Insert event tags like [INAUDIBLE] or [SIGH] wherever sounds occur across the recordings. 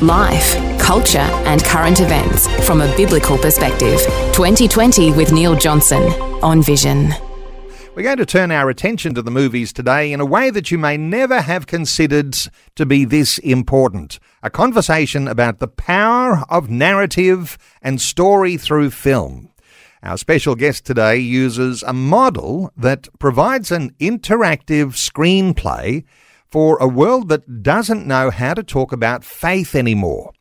Life, culture, and current events from a biblical perspective. 2020 with Neil Johnson on Vision. We're going to turn our attention to the movies today in a way that you may never have considered to be this important. A conversation about the power of narrative and story through film. Our special guest today uses a model that provides an interactive screenplay for a world that doesn't know how to talk about faith anymore.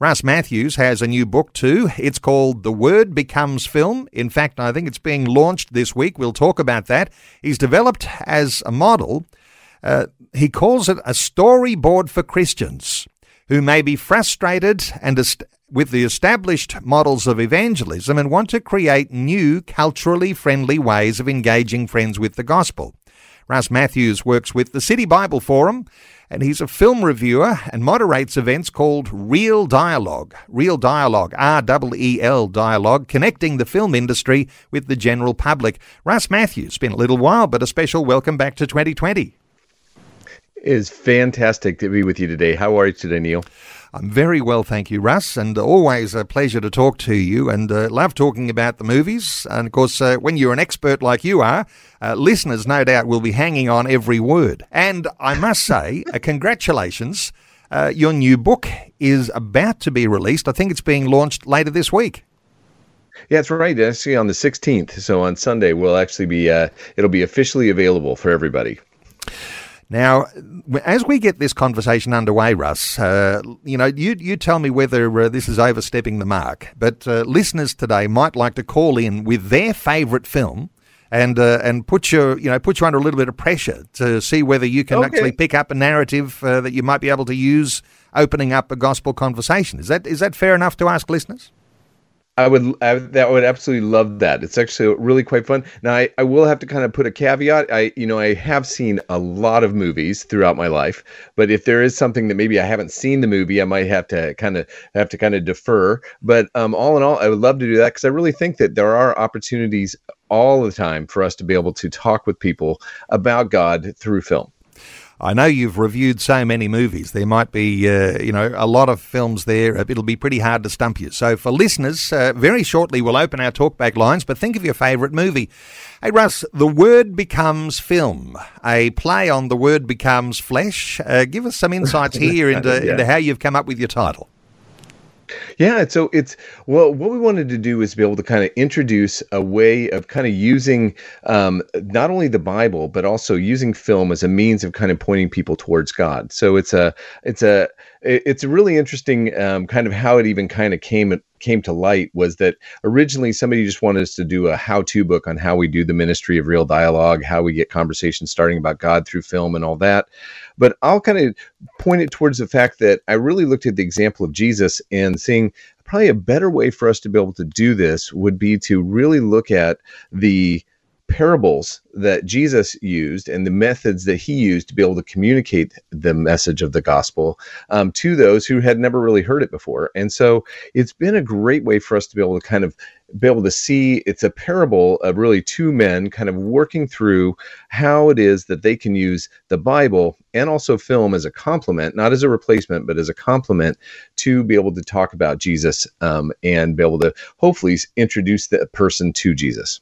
Russ Matthews has a new book too. It's called The Word Becomes Film. In fact, I think it's being launched this week. We'll talk about that. He's developed as a model. Uh, he calls it a storyboard for Christians who may be frustrated and est- with the established models of evangelism and want to create new culturally friendly ways of engaging friends with the gospel. Russ Matthews works with the City Bible Forum, and he's a film reviewer and moderates events called Reel Dialogue. Reel Dialogue, R E L Dialogue, connecting the film industry with the general public. Russ Matthews, been a little while, but a special welcome back to 2020. It is fantastic to be with you today. How are you today, Neil? I'm very well, thank you, Russ, and always a pleasure to talk to you and uh, love talking about the movies. And of course, uh, when you're an expert like you are, uh, listeners no doubt will be hanging on every word. And I must say, [LAUGHS] uh, congratulations. Uh, your new book is about to be released. I think it's being launched later this week. Yeah, that's right. Actually, on the 16th. So on Sunday, we'll actually be, uh, it'll be officially available for everybody. Now, as we get this conversation underway, Russ, uh, you know, you you tell me whether uh, this is overstepping the mark. But uh, listeners today might like to call in with their favourite film, and uh, and put you you know put you under a little bit of pressure to see whether you can Okay. actually pick up a narrative uh, that you might be able to use opening up a gospel conversation. Is that is that fair enough to ask listeners? I would, I, that would absolutely love that. It's actually really quite fun. Now, I, I will have to kind of put a caveat. I, you know, I have seen a lot of movies throughout my life, but if there is something that maybe I haven't seen the movie, I might have to kind of have to kind of defer. But um, all in all, I would love to do that because I really think that there are opportunities all the time for us to be able to talk with people about God through film. I know you've reviewed so many movies. There might be, uh, you know, a lot of films there. It'll be pretty hard to stump you. So for listeners, uh, very shortly we'll open our talkback lines, but think of your favourite movie. Hey, Russ, The Word Becomes Film, a play on The Word Becomes Flesh. Uh, give us some insights [LAUGHS] here into, Yeah. into how you've come up with your title. Yeah, so it's well, what we wanted to do is be able to kind of introduce a way of kind of using um, not only the Bible but also using film as a means of kind of pointing people towards God. So it's a it's a it's really interesting um, kind of how it even kind of came came to light was that originally somebody just wanted us to do a how-to book on how we do the ministry of Reel Dialogue, how we get conversations starting about God through film and all that. But I'll kind of point it towards the fact that I really looked at the example of Jesus and seeing probably a better way for us to be able to do this would be to really look at the parables that Jesus used and the methods that he used to be able to communicate the message of the gospel um, to those who had never really heard it before. And so it's been a great way for us to be able to kind of be able to see it's a parable of really two men kind of working through how it is that they can use the Bible and also film as a complement, not as a replacement, but as a complement to be able to talk about Jesus um, and be able to hopefully introduce the person to Jesus.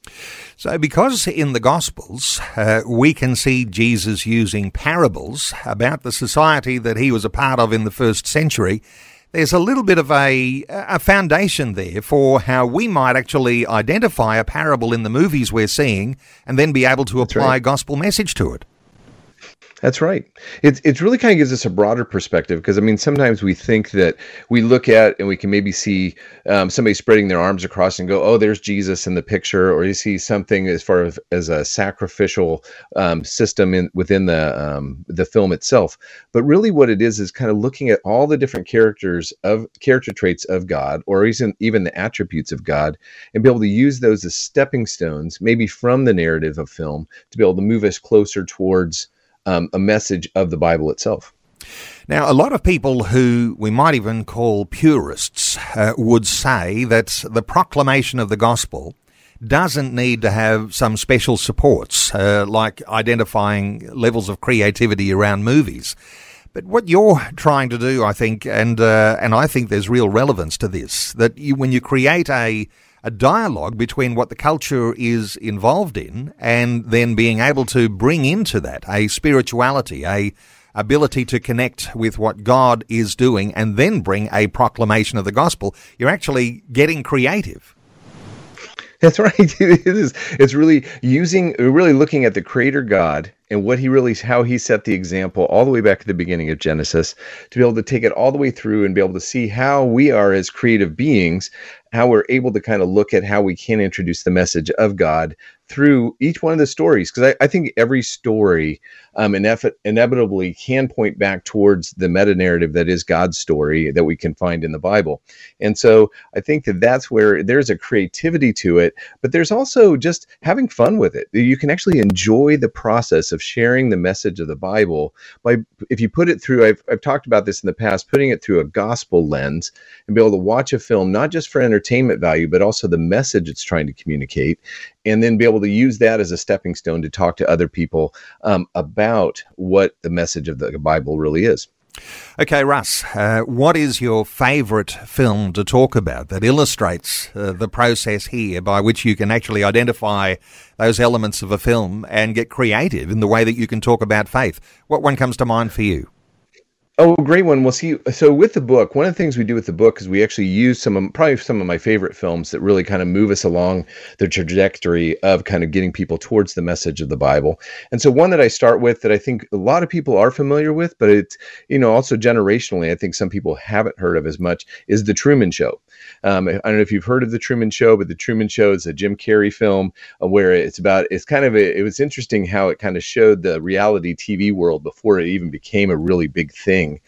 So, because in the Gospels uh, we can see Jesus using parables about the society that he was a part of in the first century, there's a little bit of a, a foundation there for how we might actually identify a parable in the movies we're seeing and then be able to apply right. gospel message to it. That's right. It's it's really kind of gives us a broader perspective because I mean sometimes we think that we look at and we can maybe see um, somebody spreading their arms across and go, oh, there's Jesus in the picture, or you see something as far as, as a sacrificial um, system in within the um, the film itself. But really, what it is is kind of looking at all the different characters of character traits of God, or even even the attributes of God, and be able to use those as stepping stones, maybe from the narrative of film, to be able to move us closer towards um, a message of the Bible itself. Now, a lot of people who we might even call purists uh, would say that the proclamation of the gospel doesn't need to have some special supports, uh, like identifying levels of creativity around movies. But what you're trying to do, I think, and uh, and I think there's real relevance to this, that you, when you create a a dialogue between what the culture is involved in and then being able to bring into that a spirituality, a ability to connect with what God is doing and then bring a proclamation of the gospel, you're actually getting creative. That's [LAUGHS] right. It is. It's really using, really looking at the Creator God and what He really, how He set the example all the way back at the beginning of Genesis, to be able to take it all the way through and be able to see how we are as creative beings, how we're able to kind of look at how we can introduce the message of God through each one of the stories because I, I, think every story um, inev- inevitably can point back towards the meta narrative that is God's story that we can find in the Bible. And so I think that that's where there's a creativity to it, but there's also just having fun with it. You can actually enjoy the process of sharing the message of the Bible by, if you put it through, I've, I've talked about this in the past, putting it through a gospel lens and be able to watch a film, not just for entertainment value, but also the message it's trying to communicate and then be able to use that as a stepping stone to talk to other people um, about what the message of the Bible really is. Okay, Russ, uh, what is your favourite film to talk about that illustrates uh, the process here by which you can actually identify those elements of a film and get creative in the way that you can talk about faith? What one comes to mind for you? Oh, great one. We'll see. So with the book, one of the things we do with the book is we actually use some of probably some of my favorite films that really kind of move us along the trajectory of kind of getting people towards the message of the Bible. And so one that I start with that I think a lot of people are familiar with, but it's you know also generationally, I think some people haven't heard of as much is the Truman Show. Um, I don't know if you've heard of the Truman Show, but the Truman Show is a Jim Carrey film uh, where it's about. It's kind of a, it was interesting how it kind of showed the reality TV world before it even became a really big thing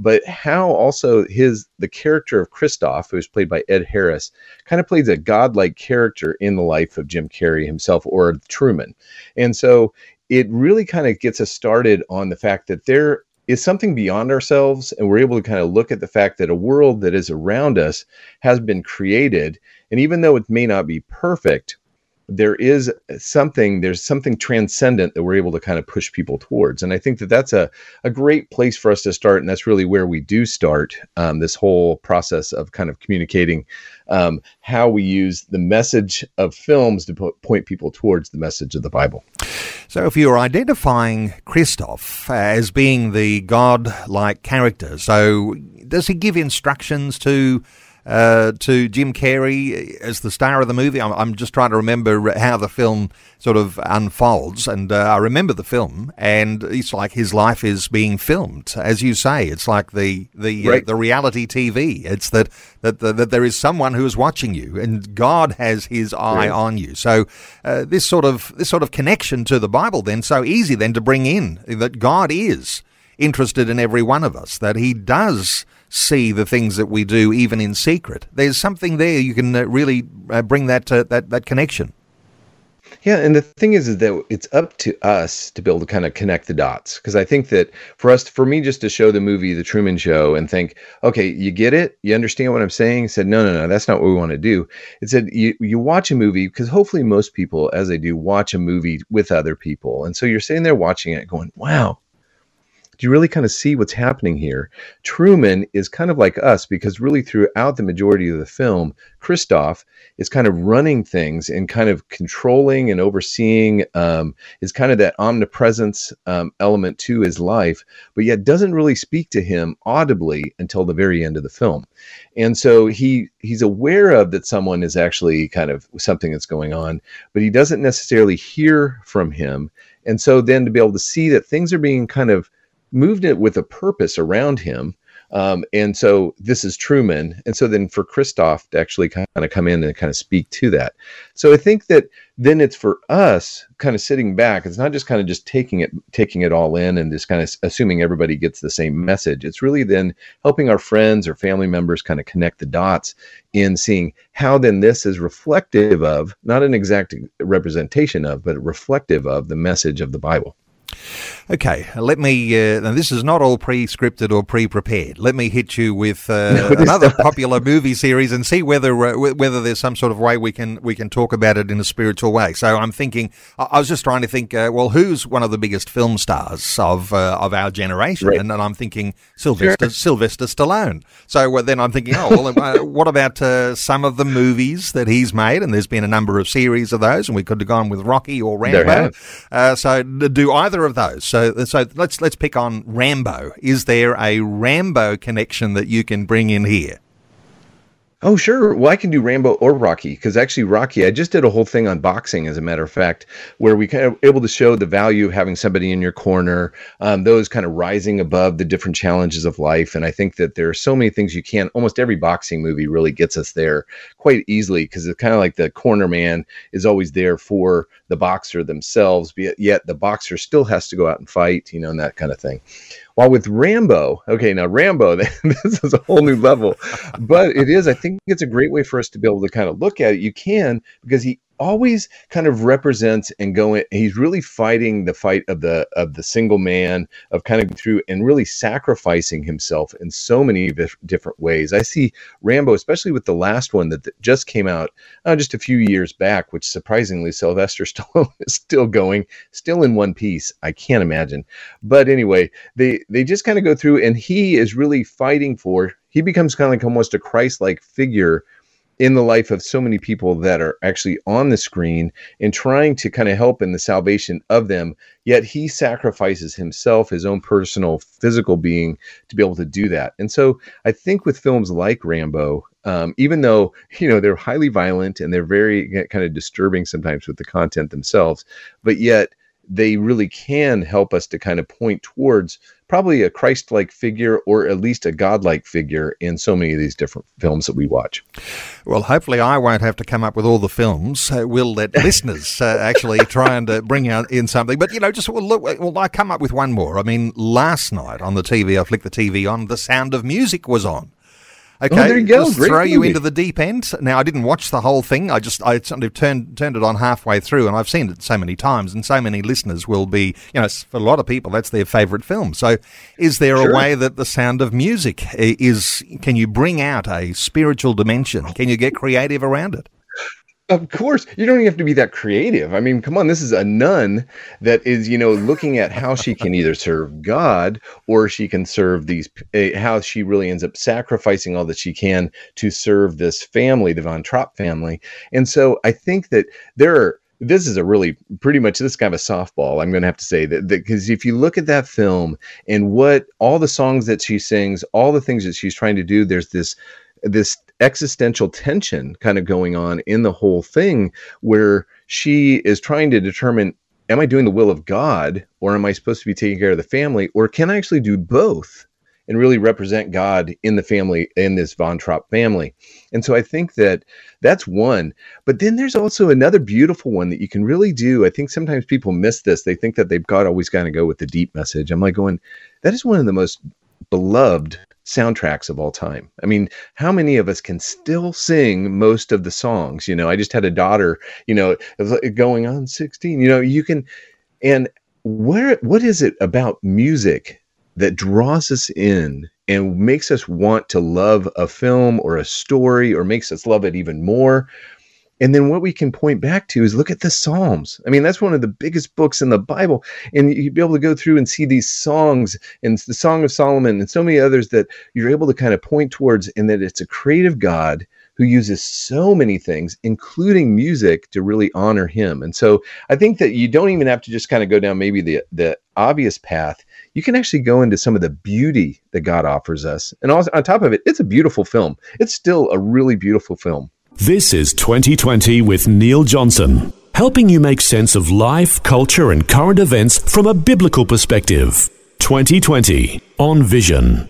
but how also his the character of Christof, who's played by Ed Harris, kind of plays a godlike character in the life of Jim Carrey himself or Truman, and so it really kind of gets us started on the fact that there is something beyond ourselves and we're able to kind of look at the fact that a world that is around us has been created and even though it may not be perfect there is something there's something transcendent that we're able to kind of push people towards. And i think that that's a, a great place for us to start and that's really where we do start um, this whole process of kind of communicating um, how we use the message of films to po- point people towards the message of the bible. So if you're identifying Christof as being the god-like character so does he give instructions to uh, to Jim Carrey as the star of the movie. I'm, I'm, just trying to remember how the film sort of unfolds, and uh, I remember the film, and it's like his life is being filmed, as you say. It's like the the uh, right. uh, the reality TV. It's that that, that that there is someone who is watching you, and God has His eye right. on you. So uh, this sort of this sort of connection to the Bible, then, so easy then to bring in that God is interested in every one of us, that He does see the things that we do, even in secret. There's something there you can uh, really uh, bring that uh, that that connection. Yeah, and the thing is, is that it's up to us to be able to kind of connect the dots. Because I think that for us, for me, just to show the movie The Truman Show and think, okay, you get it, you understand what I'm saying. Said, no, no, no, that's not what we want to do. It said you you watch a movie because hopefully most people, as they do, watch a movie with other people, and so you're sitting there watching it, going, wow, you really kind of see what's happening here. Truman is kind of like us because really throughout the majority of the film, Christof is kind of running things and kind of controlling and overseeing um, is kind of that omnipresence um, element to his life, but yet doesn't really speak to him audibly until the very end of the film. And so he he's aware of that someone is actually kind of something that's going on, but he doesn't necessarily hear from him And so then to be able to see that things are being kind of moved it with a purpose around him um, and so this is Truman. And so then for Christof to actually kind of come in and kind of speak to that. So I think that then it's for us kind of sitting back. It's not just kind of just taking it, taking it all in and just kind of assuming everybody gets the same message. It's really then helping our friends or family members kind of connect the dots in seeing how then this is reflective of, not an exact representation of, but reflective of the message of the Bible. Okay, let me. Uh, now, this is not all pre-scripted or pre-prepared. Let me hit you with uh, [LAUGHS] no, another [LAUGHS] popular movie series and see whether uh, whether there's some sort of way we can we can talk about it in a spiritual way. So I'm thinking. I was just trying to think. Uh, well, who's one of the biggest film stars of uh, of our generation? Right. And, and, I'm thinking Sylvester sure. Sylvester Stallone. So uh, then I'm thinking, oh, well, [LAUGHS] what about some of the movies that he's made? And there's been a number of series of those, and we could have gone with Rocky or Rambo. so do either of those? So so so let's let's pick on Rambo. Is there a Rambo connection that you can bring in here? Oh, sure. Well, I can do Rambo or Rocky because actually, Rocky, I just did a whole thing on boxing, as a matter of fact, where we kind of able to show the value of having somebody in your corner, um, those kind of rising above the different challenges of life. And I think that there are so many things you can. Almost every boxing movie really gets us there quite easily because it's kind of like the corner man is always there for the boxer themselves, yet the boxer still has to go out and fight, you know, and that kind of thing. While with Rambo, okay, now Rambo, [LAUGHS] this is a whole new level, but it is, I think it's a great way for us to be able to kind of look at it. You can, because he always kind of represents and going he's really fighting the fight of the of the single man of kind of through and really sacrificing himself in so many different ways. I see rambo especially with the last one that just came out uh, just a few years back which surprisingly sylvester [LAUGHS] stallone is still going still in one piece. I can't imagine. But anyway they they just kind of go through and he is really fighting for he becomes kind of like almost a christ-like figure in the life of so many people that are actually on the screen and trying to kind of help in the salvation of them. Yet he sacrifices himself, his own personal physical being, to be able to do that. And so I think with films like Rambo, um, even though [LAUGHS] you know they're highly violent and they're very kind of disturbing sometimes with the content themselves, but yet they really can help us to kind of point towards probably a Christ like figure or at least a God like figure in so many of these different films that we watch. Well, hopefully, I won't have to come up with all the films. Uh, we'll let [LAUGHS] listeners uh, actually try and uh, bring out in something. But, you know, just well, look, well, I come up with one more. I mean, last night on the TV, I flicked the TV on, The Sound of Music was on. Okay, oh, there you go. Just throw movie. you into the deep end. Now, I didn't watch the whole thing. I just I sort of turned turned it on halfway through, and I've seen it so many times, and so many listeners will be, you know, for a lot of people, that's their favourite film. So, is there sure. a way that the sound of music eh, is? Can you bring out a spiritual dimension? Can you get creative around it? Of course, you don't even have to be that creative. I mean, come on, this is a nun that is, you know, looking at how she can either serve God or she can serve these, uh, how she really ends up sacrificing all that she can to serve this family, the Von Trapp family. And so I think that there are, this is a really pretty much this kind of a softball. I'm going to have to say that because if you look at that film and what all the songs that she sings, all the things that she's trying to do, there's this this existential tension kind of going on in the whole thing where she is trying to determine am I doing the will of God or am I supposed to be taking care of the family or can I actually do both and really represent God in the family in this Von Trapp family? And so I think that that's one. But then there's also another beautiful one that you can really do. I think sometimes people miss this. They think that they've got always got to go with the deep message. I'm like going, that is one of the most beloved soundtracks of all time. I mean, how many of us can still sing most of the songs? You know, I just had a daughter, you know, going on 16. You know, you can and where what is it about music that draws us in and makes us want to love a film or a story or makes us love it even more and then what we can point back to is look at the Psalms. I mean, that's one of the biggest books in the Bible. And you'd be able to go through and see these songs and the Song of Solomon and so many others that you're able to kind of point towards, and that it's a creative God who uses so many things, including music, to really honor him. And so I think that you don't even have to just kind of go down maybe the, the obvious path. You can actually go into some of the beauty that God offers us. And also on top of it, it's a beautiful film. It's still a really beautiful film. This is 2020 with Neil Johnson. helping you make sense of life, culture, and current events from a biblical perspective. 2020 on Vision.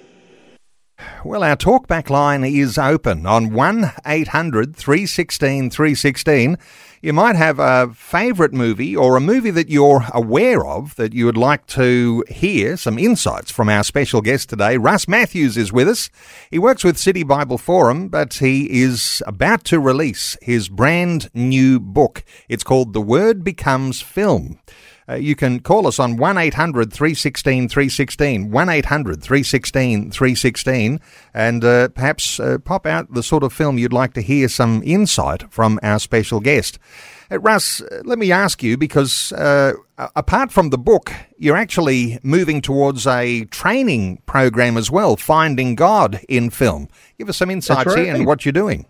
Well, our talkback line is open on 1 800 316 316. You might have a favourite movie or a movie that you're aware of that you would like to hear some insights from our special guest today. Russ Matthews is with us. He works with City Bible Forum, but he is about to release his brand new book. It's called The Word Becomes Film. Uh, you can call us on 1 800 316 316, 1 800 316 316, and uh, perhaps uh, pop out the sort of film you'd like to hear some insight from our special guest. Uh, Russ, uh, let me ask you because uh, apart from the book, you're actually moving towards a training program as well, Finding God in Film. Give us some insights right. here and what you're doing.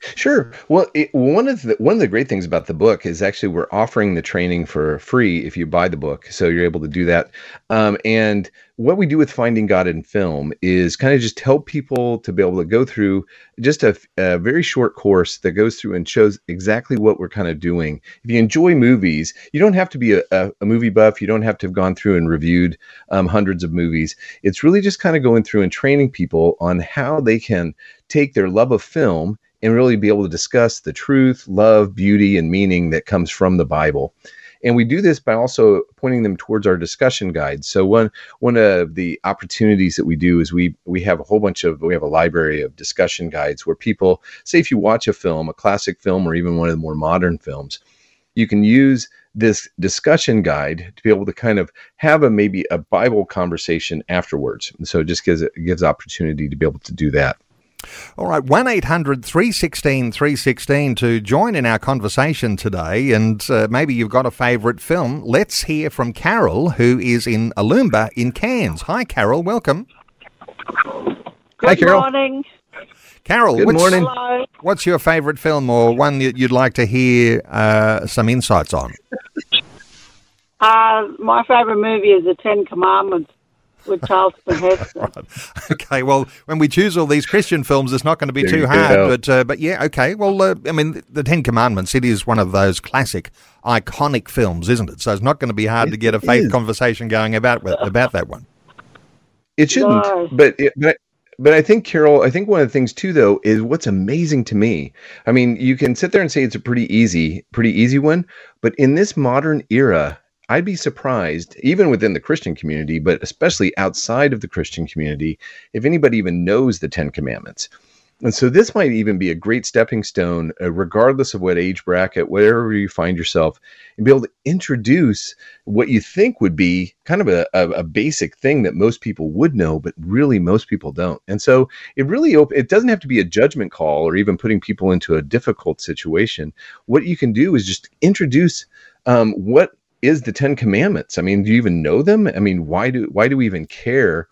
Sure. Well, it, one of the one of the great things about the book is actually we're offering the training for free if you buy the book, so you're able to do that. Um, and what we do with Finding God in Film is kind of just help people to be able to go through just a, a very short course that goes through and shows exactly what we're kind of doing. If you enjoy movies, you don't have to be a, a, a movie buff. You don't have to have gone through and reviewed um, hundreds of movies. It's really just kind of going through and training people on how they can take their love of film and really be able to discuss the truth, love, beauty, and meaning that comes from the Bible. And we do this by also pointing them towards our discussion guides. So one one of the opportunities that we do is we we have a whole bunch of we have a library of discussion guides where people say if you watch a film, a classic film, or even one of the more modern films, you can use this discussion guide to be able to kind of have a maybe a Bible conversation afterwards. And so it just gives it gives opportunity to be able to do that. All right, 1 800 316 316 to join in our conversation today. And uh, maybe you've got a favourite film. Let's hear from Carol, who is in Aloomba in Cairns. Hi, Carol. Welcome. Good Hi, Carol. morning. Carol, Good what's, morning. what's your favourite film or one that you'd like to hear uh, some insights on? Uh, my favourite movie is The Ten Commandments with Charlton Heston. [LAUGHS] right. Okay, well, when we choose all these Christian films, it's not going to be there too hard. But uh, but yeah, okay. Well, uh, I mean, the Ten Commandments. It is one of those classic, iconic films, isn't it? So it's not going to be hard it to get a faith is. conversation going about about that one. It shouldn't, no. but it, but but I think Carol, I think one of the things too, though, is what's amazing to me. I mean, you can sit there and say it's a pretty easy, pretty easy one, but in this modern era, I'd be surprised, even within the Christian community, but especially outside of the Christian community, if anybody even knows the Ten Commandments. And so this might even be a great stepping stone, uh, regardless of what age bracket, wherever you find yourself, and be able to introduce what you think would be kind of a, a, a, basic thing that most people would know, but really most people don't. And so it really op- it doesn't have to be a judgment call or even putting people into a difficult situation. What you can do is just introduce um, what is the Ten Commandments? I mean, do you even know them? I mean, why do why do we even care?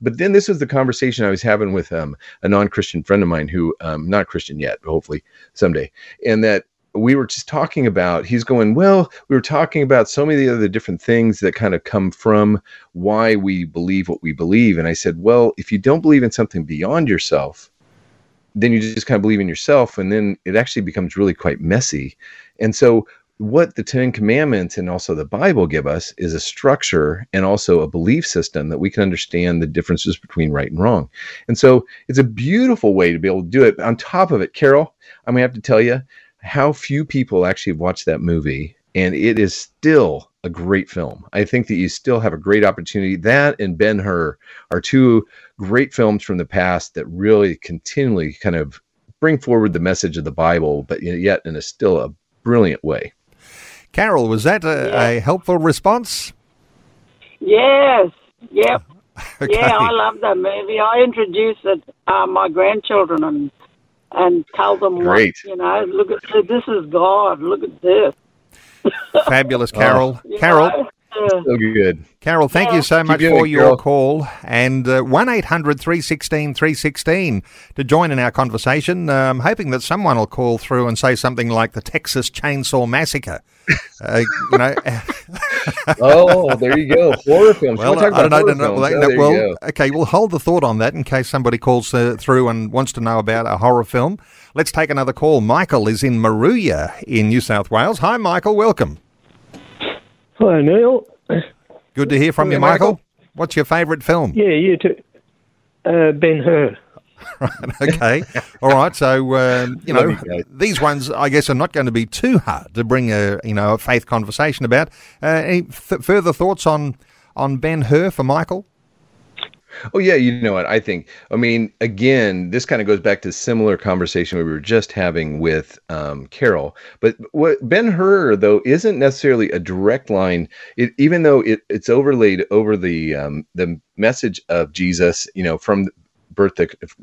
But then this was the conversation I was having with um, a non-Christian friend of mine who um, not Christian yet, hopefully someday, and that we were just talking about he's going well we were talking about so many other different things that kind of come from why we believe what we believe and i said well if you don't believe in something beyond yourself then you just kind of believe in yourself and then it actually becomes really quite messy and so what the Ten Commandments and also the Bible give us is a structure and also a belief system that we can understand the differences between right and wrong. And so it's a beautiful way to be able to do it. On top of it, Carol, I'm going to have to tell you how few people actually have watched that movie. And it is still a great film. I think that you still have a great opportunity. That and Ben Hur are two great films from the past that really continually kind of bring forward the message of the Bible, but yet in a still a brilliant way. Carol, was that a, yeah. a helpful response? Yes. Yep. [LAUGHS] okay. Yeah, I love that movie. I introduce it uh, my grandchildren and and tell them Great. What, you know, look at this is God. Look at this. [LAUGHS] Fabulous, [LAUGHS] Carol. Oh. Carol. sir. So good. Carol, thank you so much doing for your Carol. call. And uh, 1 800 316 316 to join in our conversation. Uh, I'm hoping that someone will call through and say something like the Texas Chainsaw Massacre. Uh, you know, Oh, there you go. Horror films. You well, I don't know. about don't know. horror Well, films? Oh, well, okay, we'll hold the thought on that in case somebody calls uh, through and wants to know about a horror film. Let's take another call. Michael is in Moruya in New South Wales. Hi, Michael. Welcome. Hello, Neil. Good to hear from you, Michael. Michael. What's your favourite film? Yeah, you too. Uh, ben Hur. [LAUGHS] okay. All right. So um, you know Love you guys. these ones, I guess, are not going to be too hard to bring a you know a faith conversation about. Uh, any f- further thoughts on on Ben Hur for Michael? Oh yeah, you know what? I think. I mean, again, this kind of goes back to similar conversation we were just having with um, Carol. But what Ben Hur though isn't necessarily a direct line. It, even though it, it's overlaid over the um, the message of Jesus, you know, from birth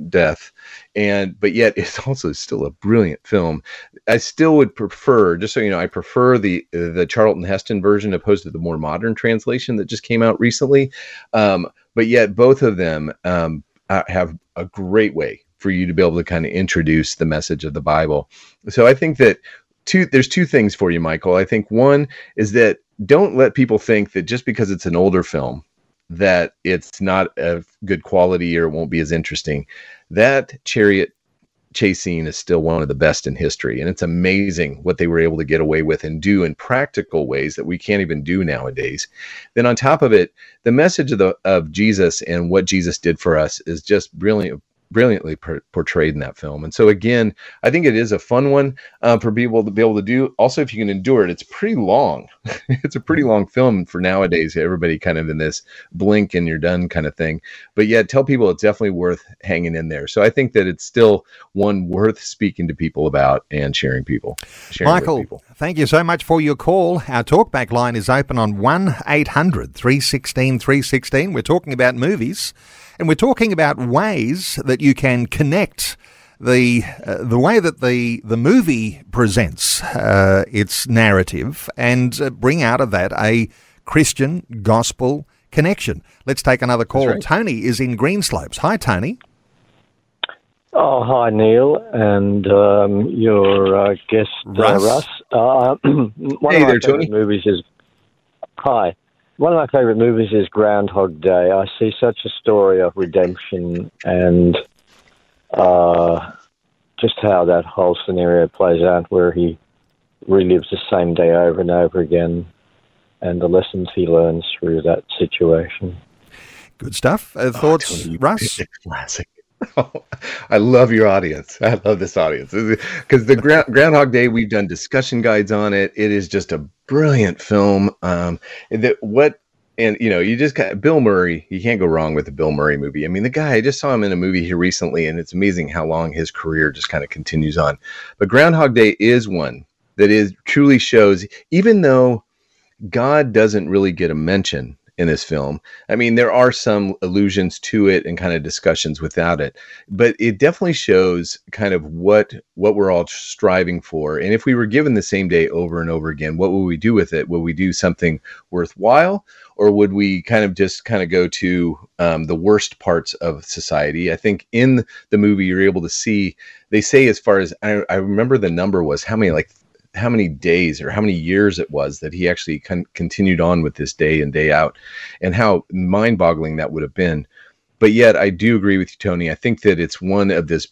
death, and but yet [LAUGHS] it's also still a brilliant film. I still would prefer, just so you know, I prefer the the Charlton Heston version opposed to the more modern translation that just came out recently. Um, but yet both of them um, uh, have a great way for you to be able to kind of introduce the message of the Bible. So I think that two there's two things for you, Michael. I think one is that don't let people think that just because it's an older film that it's not of good quality or it won't be as interesting. That chariot chase scene is still one of the best in history and it's amazing what they were able to get away with and do in practical ways that we can't even do nowadays then on top of it the message of the of jesus and what jesus did for us is just brilliant brilliantly per- portrayed in that film and so again i think it is a fun one uh, for people to be able to do also if you can endure it it's pretty long [LAUGHS] it's a pretty long film for nowadays everybody kind of in this blink and you're done kind of thing but yet tell people it's definitely worth hanging in there so i think that it's still one worth speaking to people about and sharing people sharing with Michael, people. thank you so much for your call. Our talkback line is open on 1 800 316 316. We're talking about movies and we're talking about ways that you can connect the uh, the way that the the movie presents uh, its narrative and uh, bring out of that a Christian gospel connection. Let's take another call. right. Tony is in Greenslopes. Hi, Tony. Oh, hi, Neil, and um, your uh, guest, Russ. Uh, Russ. [CLEARS THROAT] Uh, one Hey of my there, favorite Tony. movies is. Hi. One of my favorite movies is Groundhog Day. I see such a story of redemption and uh, just how that whole scenario plays out, where he relives the same day over and over again, and the lessons he learns through that situation. Good stuff. Uh, thoughts, Tony, Russ? it's [LAUGHS] I love your audience. I love this audience because the Ground, Groundhog Day we've done discussion guides on it. It is just a brilliant film. Um, that what and you know you just got Bill Murray. You can't go wrong with a Bill Murray movie. I mean, the guy. I just saw him in a movie here recently, and it's amazing how long his career just kind of continues on. But Groundhog Day is one that is truly shows, even though God doesn't really get a mention in this film. I mean, there are some allusions to it and kind of discussions without it, but it definitely shows kind of what what we're all striving for. And if we were given the same day over and over again, what would we do with it? Would we do something worthwhile, or would we kind of just kind of go to um, the worst parts of society? I think in the movie you're able to see. They say as far as I, I remember the number was how many like how many days or how many years it was that he actually con- continued on with this day and day out and how mind-boggling that would have been. But yet i do agree with you tony. I think that it's one of this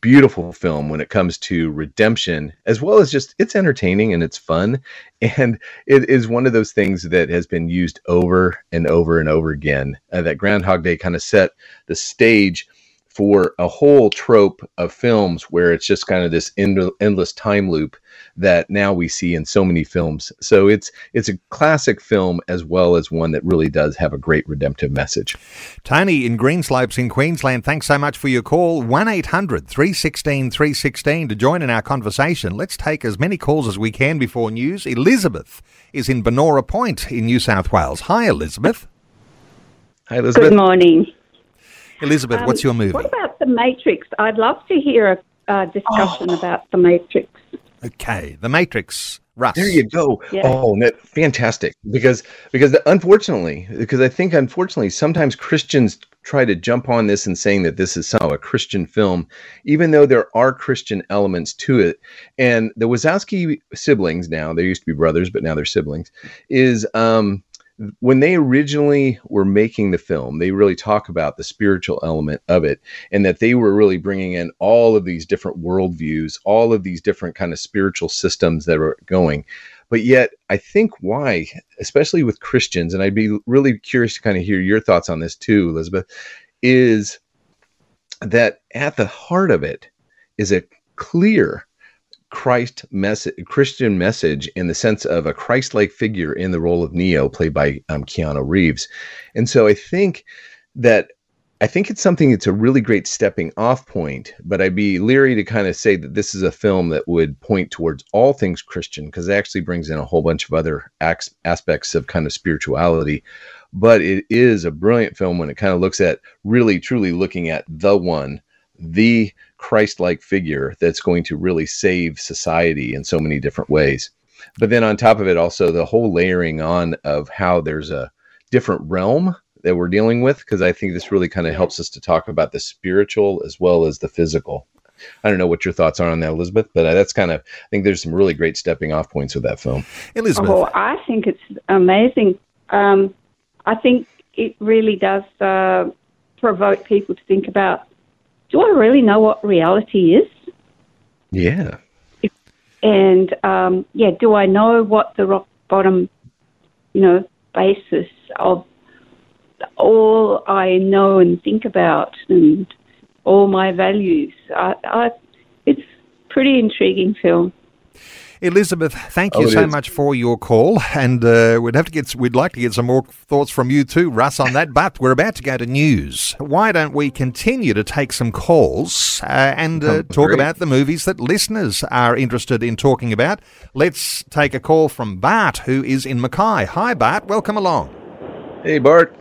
beautiful film when it comes to redemption as well as just it's entertaining and it's fun [LAUGHS] and it is one of those things that has been used over and over and over again. Uh, that groundhog day kind of set the stage for a whole trope of films where it's just kind of this end- endless time loop that now we see in so many films. So it's it's a classic film as well as one that really does have a great redemptive message. Tony in Greenslopes in Queensland, thanks so much for your call. 1 800 316 316 to join in our conversation. Let's take as many calls as we can before news. Elizabeth is in Banora Point in New South Wales. Hi, Elizabeth. Hi, Elizabeth. Good morning. Elizabeth, Um, what's your movie? What about The Matrix? I'd love to hear a uh, discussion Oh. about The Matrix. Okay, The Matrix. Russ. There you go. Yeah. Oh, that, fantastic. Because because the, unfortunately, because I think unfortunately sometimes Christians try to jump on this and saying that this is somehow a Christian film, even though there are Christian elements to it. And the Wachowski siblings now, they used to be brothers, but now they're siblings, is um when they originally were making the film, they really talk about the spiritual element of it and that they were really bringing in all of these different worldviews, all of these different kind of spiritual systems that are going. But yet, I think why, especially with Christians, and I'd be really curious to kind of hear your thoughts on this too, Elizabeth, is that at the heart of it is a clear Christ message, Christian message in the sense of a Christ-like figure in the role of Neo, played by um, Keanu Reeves. And so I think that I think it's something that's a really great stepping off point, but I'd be leery to kind of say that this is a film that would point towards all things Christian because it actually brings in a whole bunch of other acts, aspects of kind of spirituality. But it is a brilliant film when it kind of looks at really, truly looking at the one, the Christ like figure that's going to really save society in so many different ways. But then on top of it, also the whole layering on of how there's a different realm that we're dealing with, because I think this really kind of helps us to talk about the spiritual as well as the physical. I don't know what your thoughts are on that, Elizabeth, but that's kind of, I think there's some really great stepping off points with that film. Elizabeth. Oh, I think it's amazing. Um, I think it really does uh, provoke people to think about do I really know what reality is? Yeah. And um, yeah, do I know what the rock bottom, you know, basis of all I know and think about and all my values? I, I, it's pretty intriguing film. Elizabeth, thank Oh, you it so is. much for your call, and uh, we'd have to get we'd like to get some more thoughts from you too, Russ, on that. But we're about to go to news. Why don't we continue to take some calls uh, and uh, Oh, talk about the movies that listeners are interested in talking about? Let's take a call from Bart, who is in Mackay. Hi, Bart. Welcome along. Hey, Bart.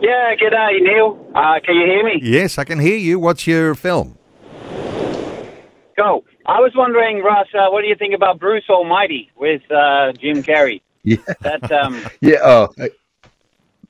Yeah, good day, Neil. Uh, can you hear me? Yes, I can hear you. What's your film? Go. I was wondering, Russ, uh, what do you think about Bruce Almighty with uh, Jim Carrey? Yeah. That um, [LAUGHS] Yeah. Oh,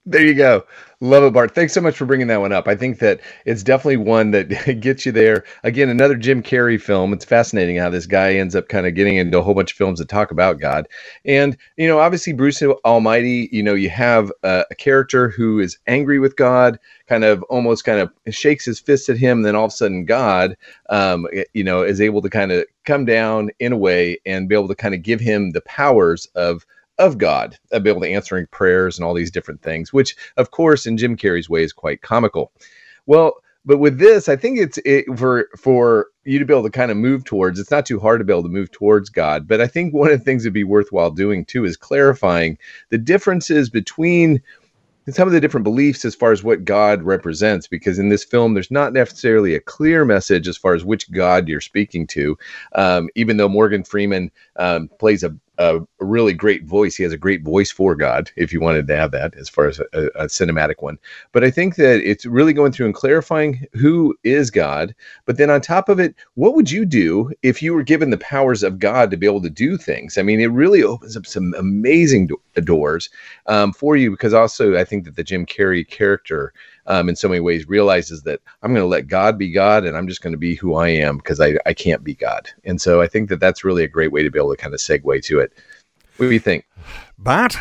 there you go. Love it, Bart. Thanks so much for bringing that one up. I think that it's definitely one that [LAUGHS] gets you there. Again, another Jim Carrey film. It's fascinating how this guy ends up kind of getting into a whole bunch of films that talk about God. And, you know, obviously, Bruce Almighty, you know, you have a, a character who is angry with God, kind of almost kind of shakes his fist at him. Then all of a sudden, God, um, you know, is able to kind of come down in a way and be able to kind of give him the powers of of God, be able to answering prayers and all these different things, which of course in Jim Carrey's way is quite comical. Well, but with this, I think it's it, for for you to be able to kind of move towards. It's not too hard to be able to move towards God, but I think one of the things that'd be worthwhile doing too is clarifying the differences between some of the different beliefs as far as what God represents. Because in this film, there's not necessarily a clear message as far as which God you're speaking to, um, even though Morgan Freeman um, plays a a, really great voice. He has a great voice for God, if you wanted to have that as far as a, a cinematic one. But I think that it's really going through and clarifying who is God. But then on top of it, what would you do if you were given the powers of God to be able to do things? I mean, it really opens up some amazing do- doors um, for you because also I think that the Jim Carrey character um, in so many ways realizes that I'm going to let God be God and I'm just going to be who I am because I, I can't be God. And so I think that that's really a great way to be able to kind of segue to it. What do you think? Bart,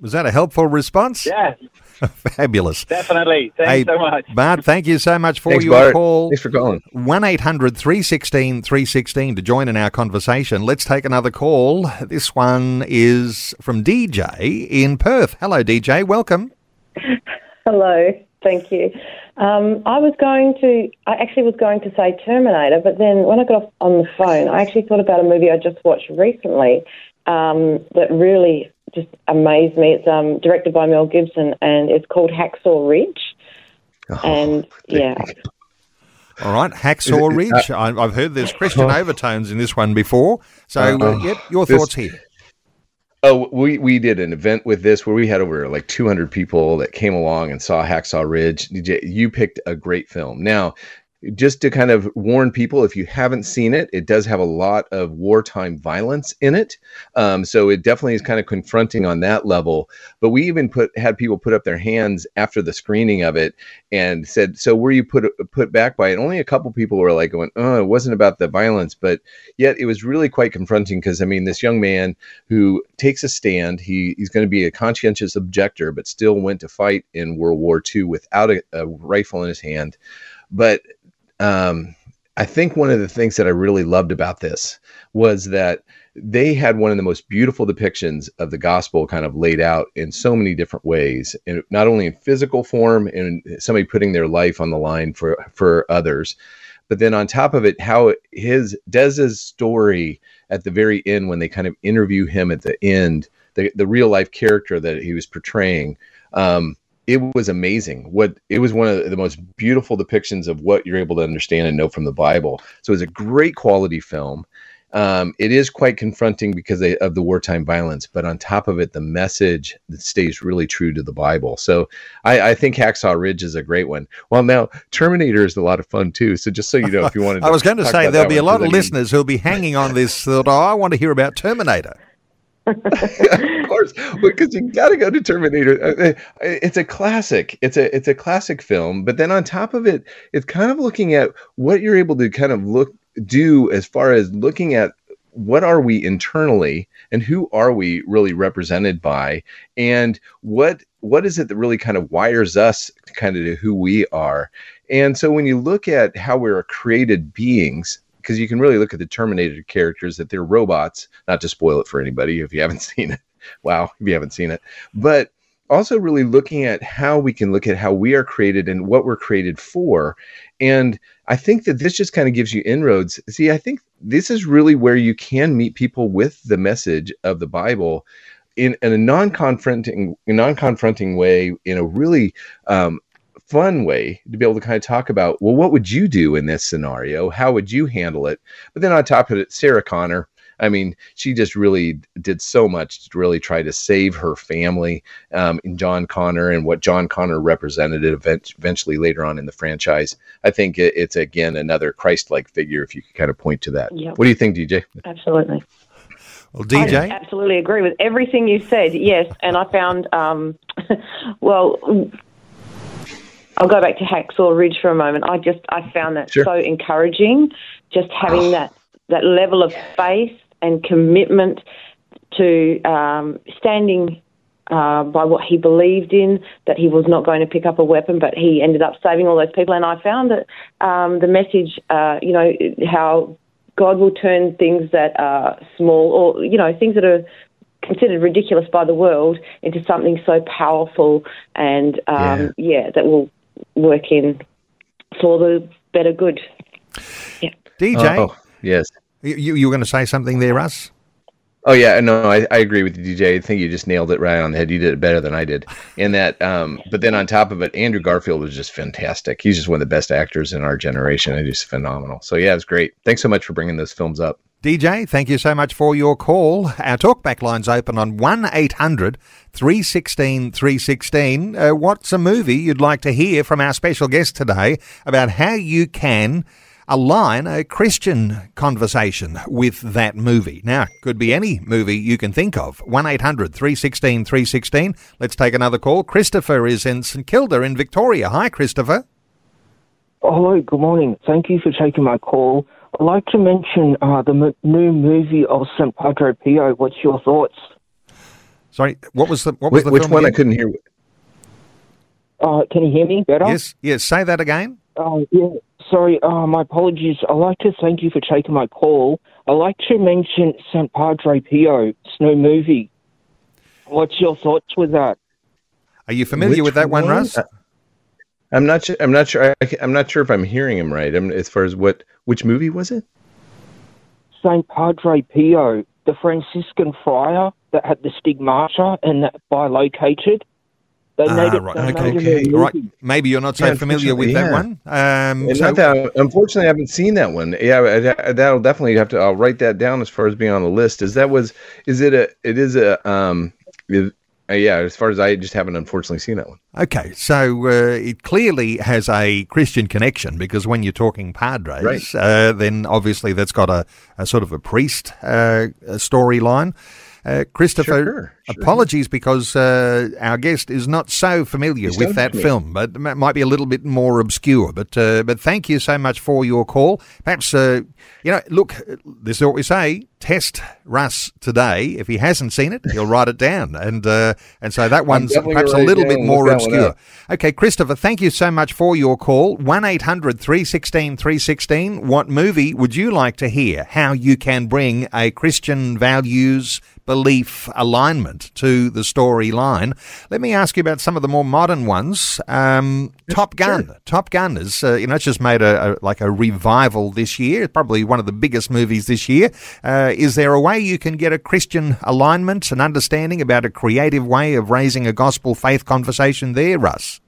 was that a helpful response? yeah, [LAUGHS] Fabulous. definitely. Thanks Hey, so much. Bart, thank you so much for Thanks, your Bart. call. Thanks for calling. 1 800 316 316 to join in our conversation. Let's take another call. This one is from DJ in Perth. Hello, DJ. Welcome. Hello, thank you. Um, I was going to, I actually was going to say Terminator, but then when I got off on the phone, I actually thought about a movie I just watched recently um, that really just amazed me. It's um, directed by Mel Gibson and it's called Hacksaw Ridge. and [LAUGHS] yeah, All right, Hacksaw Ridge. I, I've heard there's [LAUGHS] Christian overtones in this one before. So, uh, Uh, yep, your thoughts here. Oh, we we did an event with this where we had over like 200 people that came along and saw Hacksaw Ridge. You picked a great film. Now, just to kind of warn people if you haven't seen it, it does have a lot of wartime violence in it. Um, so it definitely is kind of confronting on that level. But we even put had people put up their hands after the screening of it and said, "So were you put put back by it?" Only a couple people were like going, "Oh, it wasn't about the violence," but yet it was really quite confronting because I mean, this young man who takes a stand, he he's going to be a conscientious objector, but still went to fight in World War II without a, a rifle in his hand. But um, I think one of the things that I really loved about this was that they had one of the most beautiful depictions of the gospel kind of laid out in so many different ways and not only in physical form and somebody putting their life on the line for for others but then on top of it how his Dez's story at the very end when they kind of interview him at the end the, the real life character that he was portraying um, it was amazing. What it was one of the most beautiful depictions of what you're able to understand and know from the Bible. So it's a great quality film. Um, it is quite confronting because they, of the wartime violence, but on top of it, the message that stays really true to the Bible. So I, I, think Hacksaw Ridge is a great one. Well, now Terminator is a lot of fun too. So just so you know, if you wanted, [LAUGHS] I was going to say there'll be a lot of listeners who'll be hanging on this. Thought, oh, I want to hear about Terminator. Of course, because you got to go to Terminator. Uh, uh, it's a classic. It's a it's a classic film. But then on top of it, it's kind of looking at what you're able to kind of look do as far as looking at what are we internally and who are we really represented by and what what is it that really kind of wires us kind of to who we are and so when you look at how we're created beings because you can really look at the Terminator characters that they're robots. Not to spoil it for anybody if you haven't [LAUGHS] seen it. Wow, if you haven't seen it, but also really looking at how we can look at how we are created and what we're created for. And I think that this just kind of gives you inroads. See, I think this is really where you can meet people with the message of the Bible in, in a non-confronting, non-confronting way, in a really um, fun way to be able to kind of talk about, well, what would you do in this scenario? How would you handle it? But then on top of it, Sarah Connor, I mean, she just really did so much to really try to save her family um, in John Connor and what John Connor represented eventually later on in the franchise. I think it's, again, another Christ like figure, if you could kind of point to that. Yep. What do you think, DJ? Absolutely. Well, DJ? I absolutely agree with everything you said, yes. And I found, um, [LAUGHS] well, I'll go back to Hacksaw Ridge for a moment. I just I found that sure. so encouraging, just having oh. that that level of faith and commitment to um, standing uh, by what he believed in, that he was not going to pick up a weapon, but he ended up saving all those people. And I found that um, the message, uh, you know, how God will turn things that are small or, you know, things that are considered ridiculous by the world into something so powerful and, um, yeah. yeah, that will work in for the better good. Yeah. DJ? Oh, yes. You, you were going to say something there, Russ? Oh yeah, no, I, I agree with you, DJ. I think you just nailed it right on the head. You did it better than I did. And that, um, but then on top of it, Andrew Garfield was just fantastic. He's just one of the best actors in our generation, and just phenomenal. So yeah, it was great. Thanks so much for bringing those films up. DJ, thank you so much for your call. Our talkback line's open on 1 800 316 316. Uh, what's a movie you'd like to hear from our special guest today about how you can align a Christian conversation with that movie? Now, could be any movie you can think of. 1 800 316 316. Let's take another call. Christopher is in St Kilda in Victoria. Hi, Christopher. Oh, hello, good morning. Thank you for taking my call. I'd like to mention uh, the m- new movie of St. Padre Pio. What's your thoughts? Sorry, what was the what was Wh- the which one again? I couldn't hear? Uh, can you hear me better? Yes, yes. Say that again. Uh, yeah, sorry. Uh, my apologies. I'd like to thank you for taking my call. I'd like to mention St. Padre Pio. It's new movie. What's your thoughts with that? Are you familiar which with that one, one Russ? I'm not sure. I'm not sure. I, am not sure if I'm hearing him right. I mean, as far as what which movie was it? Saint Padre Pio, the Franciscan friar that had the stigmata and that bilocated. They ah, made it, right. okay. okay. Right. Maybe you're not so yeah, familiar with yeah. that one. Um, so, that, unfortunately, I haven't seen that one. Yeah, that'll definitely have to. I'll write that down as far as being on the list. Is that was? Is it a? It is a. Um, uh, yeah, as far as I just haven't unfortunately seen that one. Okay, so uh, it clearly has a Christian connection because when you're talking Padres, Right. uh, then obviously that's got a, a sort of a priest uh, storyline. Uh, Christopher, Sure, sure. apologies because uh, our guest is not so familiar He's with that familiar. film, but m- might be a little bit more obscure. But uh, but thank you so much for your call. Perhaps uh, you know, look, this is what we say: test Russ today. If he hasn't seen it, he'll write it down, and uh, and so that one's perhaps a little bit more look that one obscure. Okay, Christopher, thank you so much for your call. 1 800 316 316. What movie would you like to hear? How you can bring a Christian values, belief alignment to the storyline. Let me ask you about some of the more modern ones. Um, Top Gun. Top Gun is, uh, you know, it's just made a, a like a revival this year. It's probably one of the biggest movies this year. Uh, is there a way you can get a Christian alignment and understanding about a creative way of raising a gospel faith conversation there, Russ?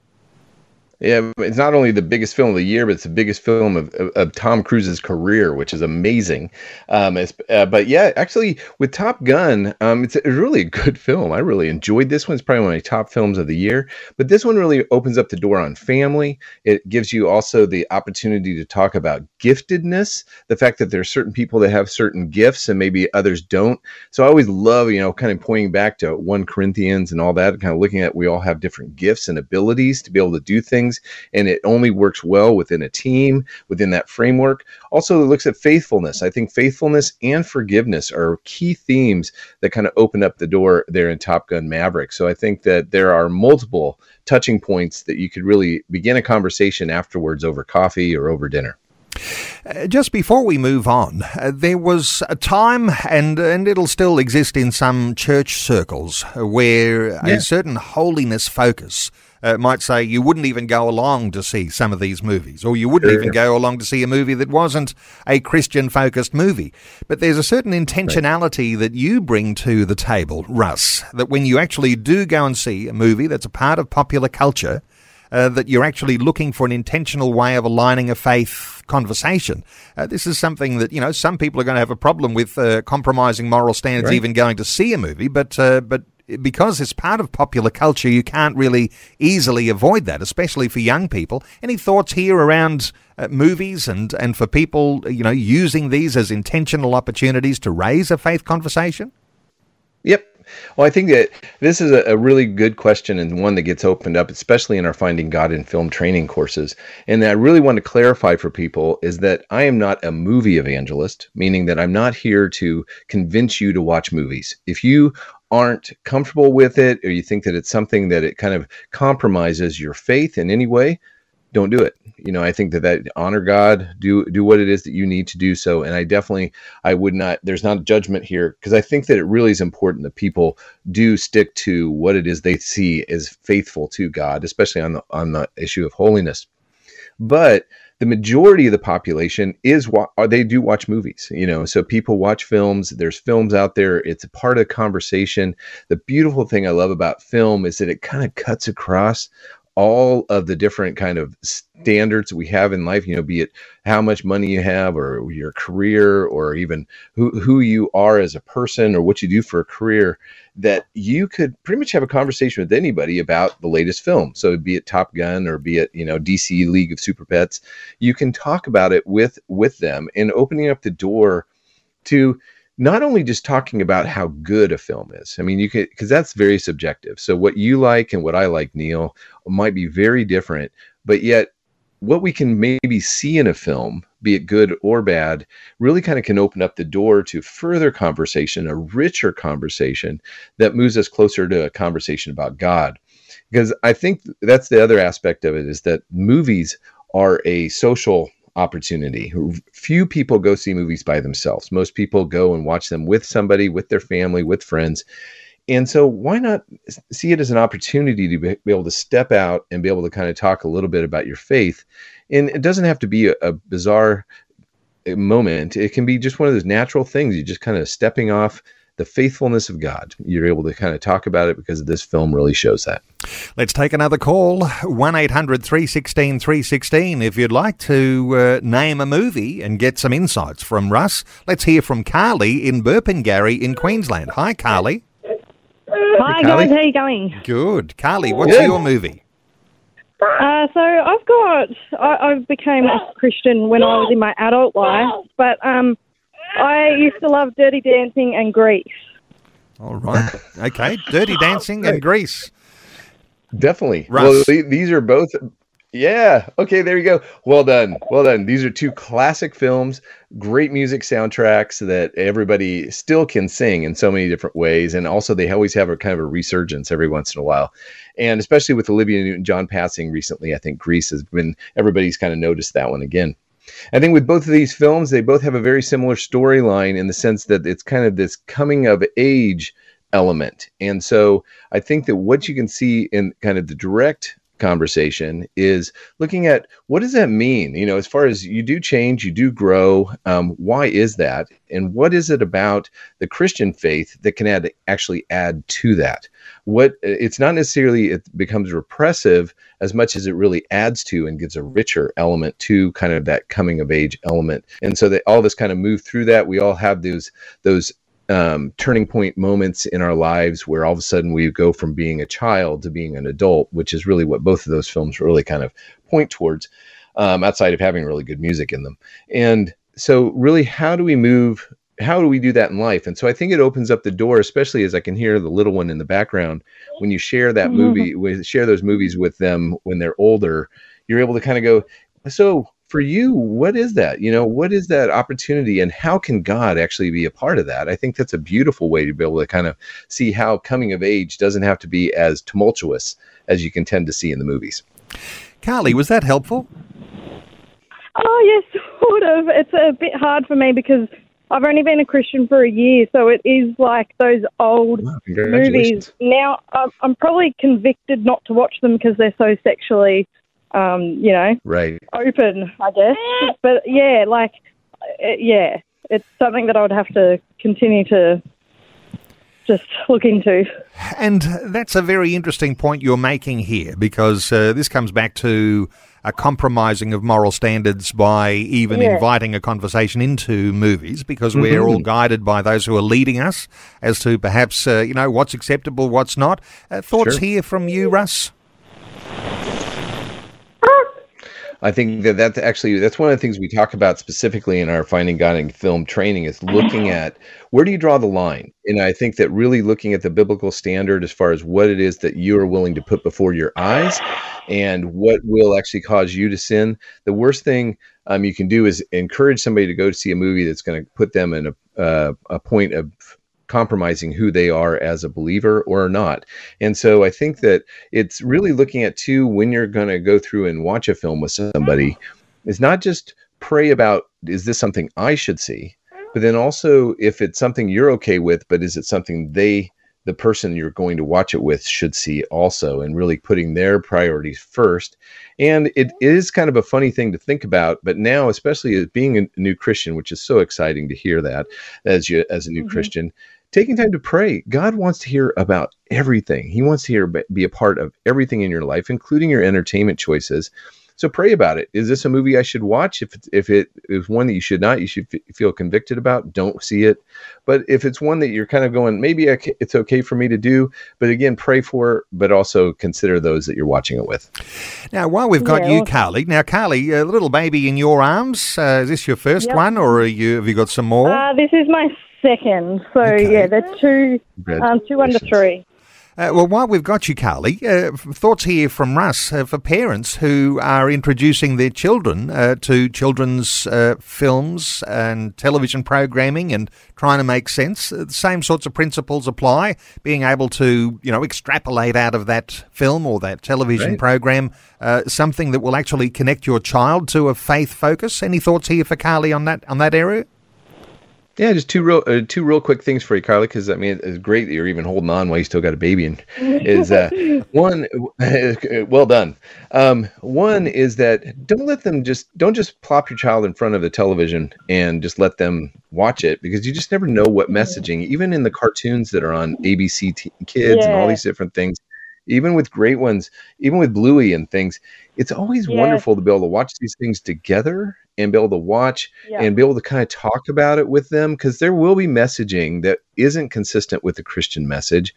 Yeah, it's not only the biggest film of the year, but it's the biggest film of, of, of Tom Cruise's career, which is amazing. Um, it's, uh, but yeah, actually, with Top Gun, um, it's, a really a [LAUGHS] good film. I really enjoyed this one. It's probably one of my top films of the year. But this one really opens up the door on family. It gives you also the opportunity to talk about giftedness, the fact that there are certain people that have certain gifts and maybe others don't. So I always love, you know, kind of pointing back to 1 Corinthians and all that, kind of looking at we all have different gifts and abilities to be able to do things. And it only works well within a team, within that framework. Also, it looks at faithfulness. I think faithfulness and forgiveness are key themes that kind of open up the door there in Top Gun Maverick. So I think that there are multiple touching points that you could really begin a conversation afterwards over coffee or over dinner. Uh, just before we move on, uh, there was a time, and and it'll still exist in some church circles, where Yeah. a certain holiness focus uh, might say you wouldn't even go along to see some of these movies, or you wouldn't Sure. even go along to see a movie that wasn't a Christian focused movie. But there's a certain intentionality that you bring to the table, Russ, that when you actually do go and see a movie that's a part of popular culture, uh, that you're actually looking for an intentional way of aligning a faith conversation. Uh, this is something that you know some people are going to have a problem with uh, compromising moral standards, Right. even going to see a movie. But uh, but because it's part of popular culture, you can't really easily avoid that, especially for young people. Any thoughts here around? Uh, movies and, and for people, you know, using these as intentional opportunities to raise a faith conversation? Yep. Well, I think that this is a, a really good question and one that gets opened up, especially in our Finding God in Film training courses. And I really want to clarify for people is that I am not a movie evangelist, meaning that I'm not here to convince you to watch movies. If you aren't comfortable with it or you think that it's something that it kind of compromises your faith in any way, don't do it. You know, I think that that honor God, do do what it is that you need to do so. And I definitely, I would not. There's not a judgment here because I think that it really is important that people do stick to what it is they see as faithful to God, especially on the on the issue of holiness. But the majority of the population is wa- uh, they do watch movies you know so people watch films there's films out there it's a part of the conversation. The beautiful thing i love about film is that it kind of cuts across all of the different kind of standards we have in life you know be it how much money you have or your career or even who, who you are as a person or what you do for a career that you could pretty much have a conversation with anybody about the latest film. So be it top gun or be it you know dc league of super pets you can talk about it with with them and opening up the door to not only just talking about how good a film is. I mean, you can because that's very subjective. So what you like and what I like, Neil, might be very different, but yet what we can maybe see in a film, be it good or bad, really kind of can open up the door to further conversation, a richer conversation that moves us closer to a conversation about God. Because I think that's the other aspect of it is that movies are a social opportunity. Few people go see movies by themselves. Most people go and watch them with somebody, with their family, with friends. And so, why not see it as an opportunity to be able to step out and be able to kind of talk a little bit about your faith? And it doesn't have to be a, a bizarre uh, moment, it can be just one of those natural things. You just kind of stepping off the faithfulness of God. You're able to kind of talk about it because this film really shows that. Let's take another call. 1 800 316 316. If you'd like to uh, name a movie and get some insights from Russ, let's hear from Carly in Burpengary in Queensland. Hi, Carly. Hi Carly. guys, how you going? Good. Carly, what's Good. your movie? Uh, so I've got I, I became a Christian when I was in my adult life, but um, I used to love Dirty Dancing and Grease. All right. Okay. Dirty [LAUGHS] Dancing and Grease. Definitely. Russ. Well, these are both. Yeah. Okay. There you go. Well done. Well done. These are two classic films, great music soundtracks that everybody still can sing in so many different ways, and also they always have a kind of a resurgence every once in a while. And especially with Olivia Newton-John passing recently, I think Grease has been everybody's kind of noticed that one again. I think with both of these films, they both have a very similar storyline in the sense that it's kind of this coming of age element. And so I think that what you can see in kind of the direct conversation is looking at what does that mean? You know as far as you do change you do grow um, why is that? And what is it about the christian faith that can add actually add to that? What it's not necessarily it becomes repressive as much as it really adds to and gives a richer element to kind of that coming of age element. And so that all of us kind of move through that. We all have those those um, turning point moments in our lives where all of a sudden we go from being a child to being an adult, which is really what both of those films really kind of point towards, um, outside of having really good music in them. And so, really, how do we move? How do we do that in life? And so, I think it opens up the door, especially as I can hear the little one in the background. When you share that movie, with, share those movies with them when they're older, you're able to kind of go, so for you, what is that? You know, what is that opportunity and how can God actually be a part of that? I think that's a beautiful way to be able to kind of see how coming of age doesn't have to be as tumultuous as you can tend to see in the movies. Carly, was that helpful? Oh yes, [LAUGHS] sort of. It's a bit hard for me because I've only been a Christian for a year, so it is like those old movies. Now I'm, I'm probably convicted not to watch them because they're so sexually, um, you know, Right. open, I guess. But yeah, like, uh, yeah, it's something that I would have to continue to just look into. And that's a very interesting point you're making here because uh, this comes back to a compromising of moral standards by even Yeah. inviting a conversation into movies because we're all guided by those who are leading us as to perhaps, uh, you know, what's acceptable, what's not. Uh, thoughts Sure. here from you, Russ? I think that that's actually that's one of the things we talk about specifically in our Finding God in Film training is looking at where do you draw the line, and I think that really looking at the biblical standard as far as what it is that you are willing to put before your eyes, and what will actually cause you to sin. The worst thing um, you can do is encourage somebody to go to see a movie that's going to put them in a uh, a point of compromising who they are as a believer or not. And so I think that it's really looking at too when you're going to go through and watch a film with somebody is not just pray about is this something I should see, but then also if it's something you're okay with, but is it something they the person you're going to watch it with should see also? And really putting their priorities first. And it is kind of a funny thing to think about but now especially as being a new christian which is so exciting to hear that as you as a new mm-hmm. christian taking time to pray god wants to hear about everything he wants to hear be a part of everything in your life including your entertainment choices so pray about it. Is this a movie I should watch? If it's, if it is one that you should not, you should f- feel convicted about. Don't see it. But if it's one that you're kind of going, maybe I it's okay for me to do. But again, pray for, but also consider those that you're watching it with. Now, while we've got Yeah, you, Carly, now, Carly, a little baby in your arms, uh, is this your first Yep. one or are you, have you got some more? Uh, this is my second, so Okay. yeah, they're two, um, two under three. Uh, well, while we've got you, Carly, uh, thoughts here from Russ uh, for parents who are introducing their children uh, to children's uh, films and television programming and trying to make sense. Uh, the same sorts of principles apply. Being able to, you know, extrapolate out of that film or that television Right. program uh, something that will actually connect your child to a faith focus. Any thoughts here for Carly on that on that area? Yeah, just two real uh, two real quick things for you, Carly, because I mean it's great that you're even holding on while you still got a baby. And [LAUGHS] is uh, one, [LAUGHS] well done. Um, one is that don't let them just don't just plop your child in front of the television and just let them watch it because you just never know what messaging, even in the cartoons that are on ABC T- Kids and all these different things. Even with great ones, even with Bluey and things, it's always Yes. wonderful to be able to watch these things together and be able to watch Yeah. and be able to kind of talk about it with them because there will be messaging that isn't consistent with the Christian message.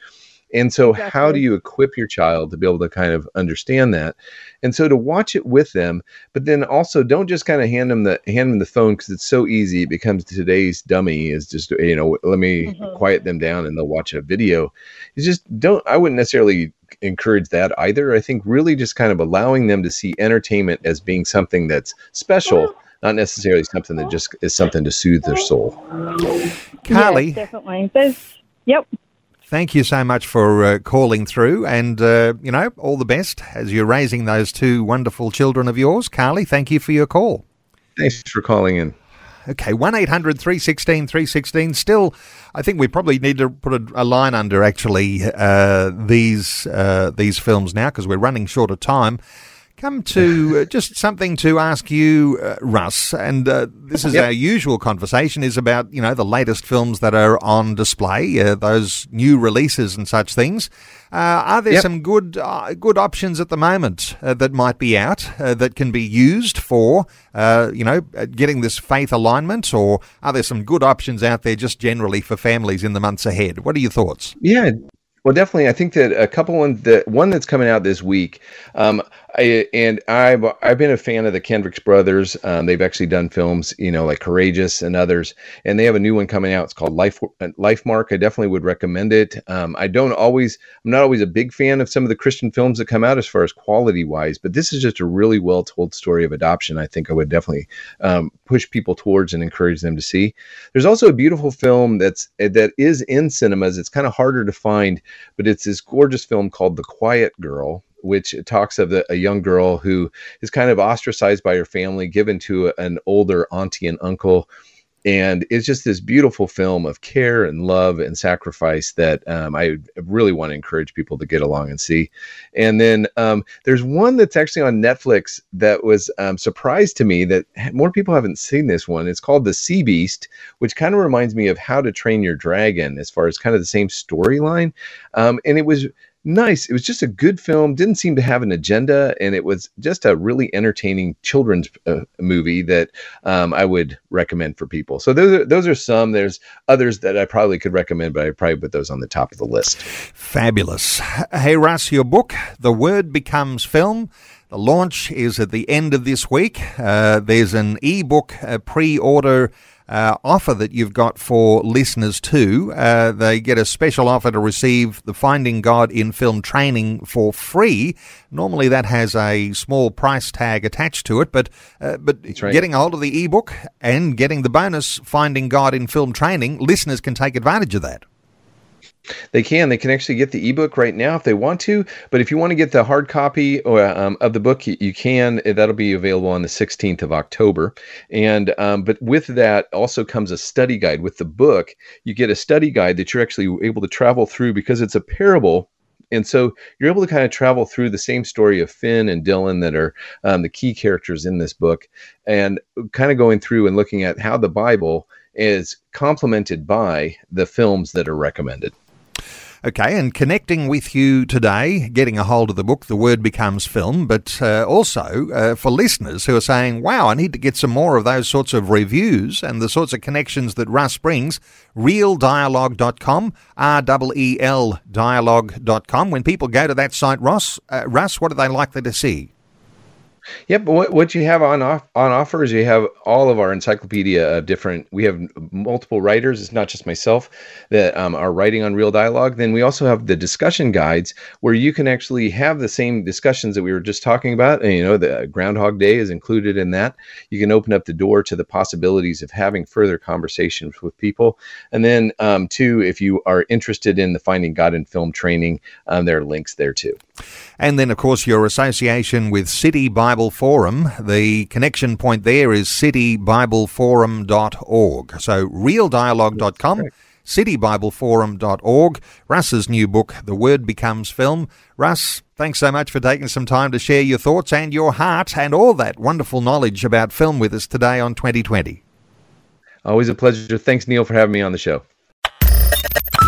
And so, how do you equip your child to be able to kind of understand that? And so to watch it with them, but then also don't just kind of hand them the hand them the phone because it's so easy. It becomes today's dummy is just you know let me mm-hmm. quiet them down and they'll watch a video. It's just don't. I wouldn't necessarily encourage that either. I think really just kind of allowing them to see entertainment as being something that's special not necessarily something that just is something to soothe their soul. Carly, yes, definitely. There's, yep. Thank you so much for uh, calling through, and uh, you know all the best as you're raising those two wonderful children of yours. Carly, thank you for your call. Thanks for calling in. Okay, 1 800 316 316. Still, I think we probably need to put a, a line under actually uh, these uh, these films now because we're running short of time come to uh, just something to ask you, uh, Russ. And uh, this is yep. our usual conversation is about you know the latest films that are on display, uh, those new releases and such things. Uh, are there yep. some good uh, good options at the moment that might be out that can be used for you know getting this faith alignment, or are there some good options out there just generally for families in the months ahead? What are your thoughts? Yeah, well, definitely. I think that a couple ones that one that's coming out this week. Um, I, and I've I've been a fan of the Kendricks brothers. Um, they've actually done films, you know, like Courageous and others, and they have a new one coming out. It's called Life Lifemark. I definitely would recommend it. Um, I don't always, I'm not always a big fan of some of the Christian films that come out as far as quality wise, but this is just a really well told story of adoption. I think I would definitely um, push people towards and encourage them to see. There's also a beautiful film that's that is in cinemas. It's kind of harder to find, but it's this gorgeous film called The Quiet Girl which talks of the, a young girl who is kind of ostracized by her family, given to an older auntie and uncle. And it's just this beautiful film of care and love and sacrifice that um, I really want to encourage people to get along and see. And then um, there's one that's actually on Netflix that was um, surprised to me that more people haven't seen this one. It's called The Sea Beast, which kind of reminds me of How to Train Your Dragon as far as kind of the same storyline. Um, and it was nice. It was just a good film. Didn't seem to have an agenda, and it was just a really entertaining children's uh, movie that um, I would recommend for people. So those are those are some. There's others that I probably could recommend, but I probably put those on the top of the list. Fabulous. Hey Russ, your book, The Word Becomes Film. The launch is at the end of this week. Uh, there's an ebook uh, pre-order uh, offer that you've got for listeners too. Uh, they get a special offer to receive the Finding God in Film training for free. Normally, that has a small price tag attached to it, but uh, but right. getting a hold of the ebook and getting the bonus Finding God in Film training, listeners can take advantage of that. They can. They can actually get the ebook right now if they want to. But if you want to get the hard copy or, um, of the book, you, you, can. That'll be available on the 16th of October. And um, but with that also comes a study guide. With the book, you get a study guide that you're actually able to travel through because it's a parable and so you're able to kind of travel through the same story of Finn and Dylan that are um, the key characters in this book, and kind of going through and looking at how the Bible is complemented by the films that are recommended. Okay, and connecting with you today, getting a hold of the book, The Word Becomes Film, but uh, also uh, for listeners who are saying, wow, I need to get some more of those sorts of reviews and the sorts of connections that Russ brings, reeldialogue.com, R-E-E-L dialogue.com. When people go to that site, Ross, uh, Russ, what are they likely to see? Yep. What what you have on off, on offer is you have all of our encyclopedia of different. We have multiple writers. It's not just myself that um, are writing on Reel Dialogue. Then we also have the discussion guides where you can actually have the same discussions that we were just talking about. And you know, the Groundhog Day is included in that. You can open up the door to the possibilities of having further conversations with people. And then um, two, if you are interested in the Finding God in Film training, um, there are links there too. And then, of course, your association with City Bible Forum. The connection point there is citybibleforum.org. So reeldialogue.com, citybibleforum.org. Russ's new book, The Word Becomes Film. Russ, thanks so much for taking some time to share your thoughts and your heart and all that wonderful knowledge about film with us today on 2020. Always a pleasure. Thanks, Neil, for having me on the show.